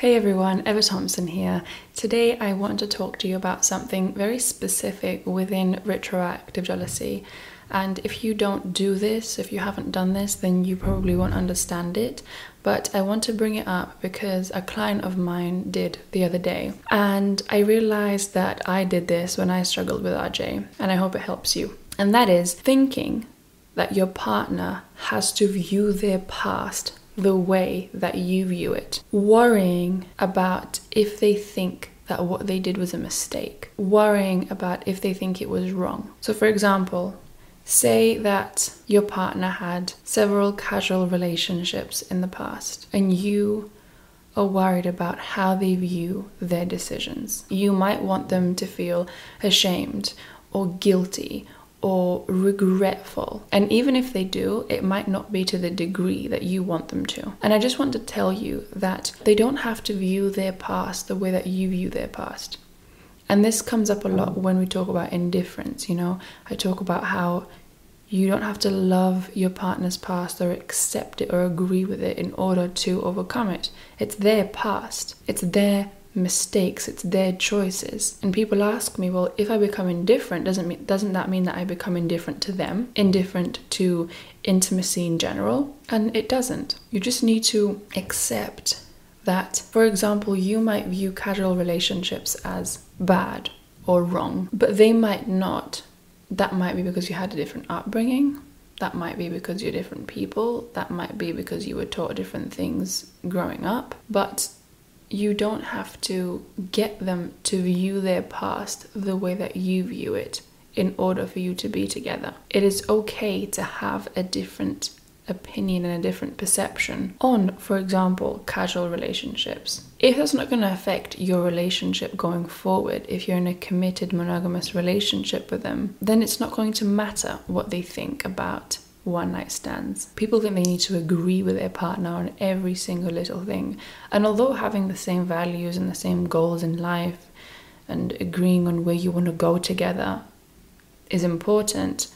Hey everyone, Eva Thompson here. Today I want to talk to you about something very specific within retroactive jealousy. And if you don't do this, if you haven't done this, then you probably won't understand it. But I want to bring it up because a client of mine did the other day. And I realized that I did this when I struggled with RJ, and I hope it helps you. And that is thinking that your partner has to view their past the way that you view it, worrying about if they think that what they did was a mistake, worrying about if they think it was wrong. So, for example, say that your partner had several casual relationships in the past and you are worried about how they view their decisions. You might want them to feel ashamed or guilty or regretful. And even if they do, it might not be to the degree that you want them to. And I just want to tell you that they don't have to view their past the way that you view their past. And this comes up a lot mm. when we talk about indifference, you know. I talk about how you don't have to love your partner's past or accept it or agree with it in order to overcome it. It's their past, it's their mistakes, it's their choices. And people ask me, well, if I become indifferent, doesn't mean doesn't that mean that I become indifferent to them, indifferent to intimacy in general? And it doesn't. You just need to accept that, for example, you might view casual relationships as bad or wrong, but they might not. That might be because you had a different upbringing. That might be because you're different people. That might be because you were taught different things growing up. But you don't have to get them to view their past the way that you view it in order for you to be together. It is okay to have a different opinion and a different perception on, for example, casual relationships. If that's not going to affect your relationship going forward, if you're in a committed monogamous relationship with them, then it's not going to matter what they think about one night stands. People think they need to agree with their partner on every single little thing. And although having the same values and the same goals in life and agreeing on where you want to go together is important,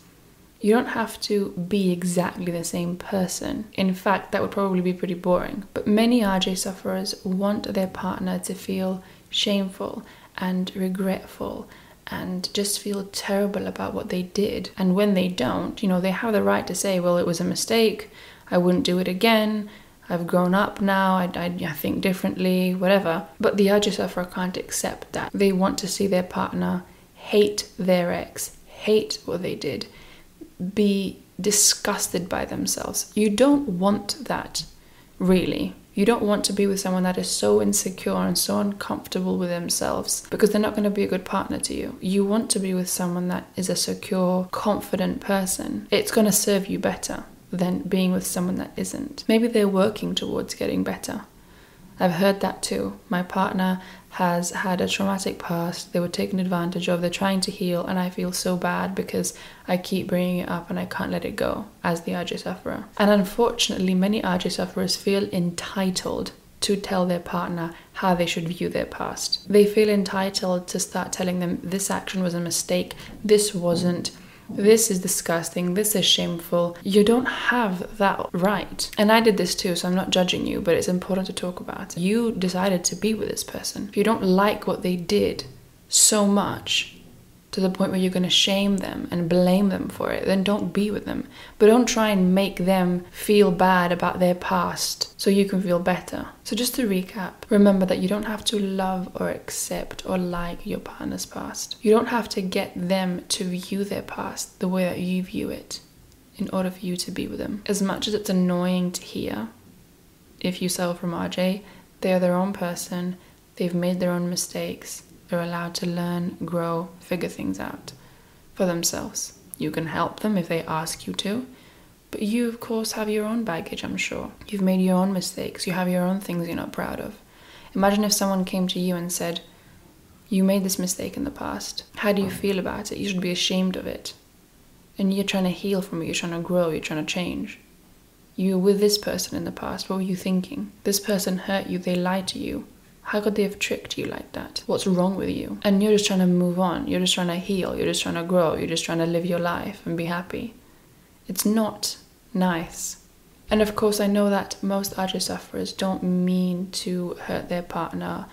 you don't have to be exactly the same person. In fact, that would probably be pretty boring. But many RJ sufferers want their partner to feel shameful and regretful and just feel terrible about what they did. And when they don't, you know, they have the right to say, well, it was a mistake, I wouldn't do it again. I've grown up now, I, I, I think differently, whatever. But the RJ sufferer can't accept that. They want to see their partner hate their ex, hate what they did, be disgusted by themselves. You don't want that, really. You don't want to be with someone that is so insecure and so uncomfortable with themselves because they're not going to be a good partner to you. You want to be with someone that is a secure, confident person. It's going to serve you better than being with someone that isn't. Maybe they're working towards getting better. I've heard that too. My partner has had a traumatic past, they were taken advantage of, they're trying to heal, and I feel so bad because I keep bringing it up and I can't let it go as the RJ sufferer. And unfortunately, many RJ sufferers feel entitled to tell their partner how they should view their past. They feel entitled to start telling them this action was a mistake, this wasn't this is disgusting, this is shameful. You don't have that right. And I did this too, so I'm not judging you, but it's important to talk about. You decided to be with this person. If you don't like what they did so much, to the point where you're going to shame them and blame them for it, then don't be with them. But don't try and make them feel bad about their past so you can feel better. So, just to recap, remember that you don't have to love or accept or like your partner's past. You don't have to get them to view their past the way that you view it in order for you to be with them. As much as it's annoying to hear, if you sell from RJ, they are their own person, they've made their own mistakes they're allowed to learn, grow, figure things out for themselves. You can help them if they ask you to, but you, of course, have your own baggage, I'm sure. You've made your own mistakes, you have your own things you're not proud of. Imagine if someone came to you and said, You made this mistake in the past. How do you feel about it? You should be ashamed of it. And you're trying to heal from it, you're trying to grow, you're trying to change. You were with this person in the past, what were you thinking? This person hurt you, they lied to you. How could they have tricked you like that? What's wrong with you? And you're just trying to move on. You're just trying to heal. You're just trying to grow. You're just trying to live your life and be happy. It's not nice. And of course, I know that most RJ sufferers don't mean to hurt their partner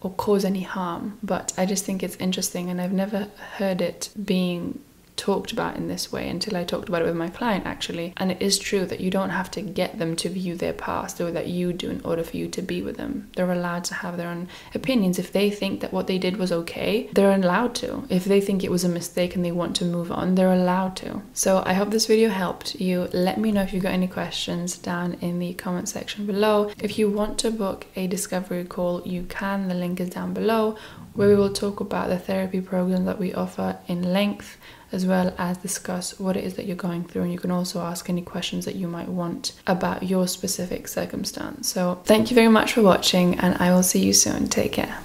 or cause any harm, but I just think it's interesting and I've never heard it being talked about in this way until I talked about it with my client actually. And it is true that you don't have to get them to view their past or that you do in order for you to be with them. They're allowed to have their own opinions. If they think that what they did was okay, they're allowed to. If they think it was a mistake and they want to move on, they're allowed to. So I hope this video helped you. Let me know if you've got any questions down in the comment section below. If you want to book a discovery call, you can. The link is down below where we will talk about the therapy program that we offer in length as well as discuss what it is that you're going through. And you can also ask any questions that you might want about your specific circumstance. So, thank you very much for watching, and I will see you soon. Take care.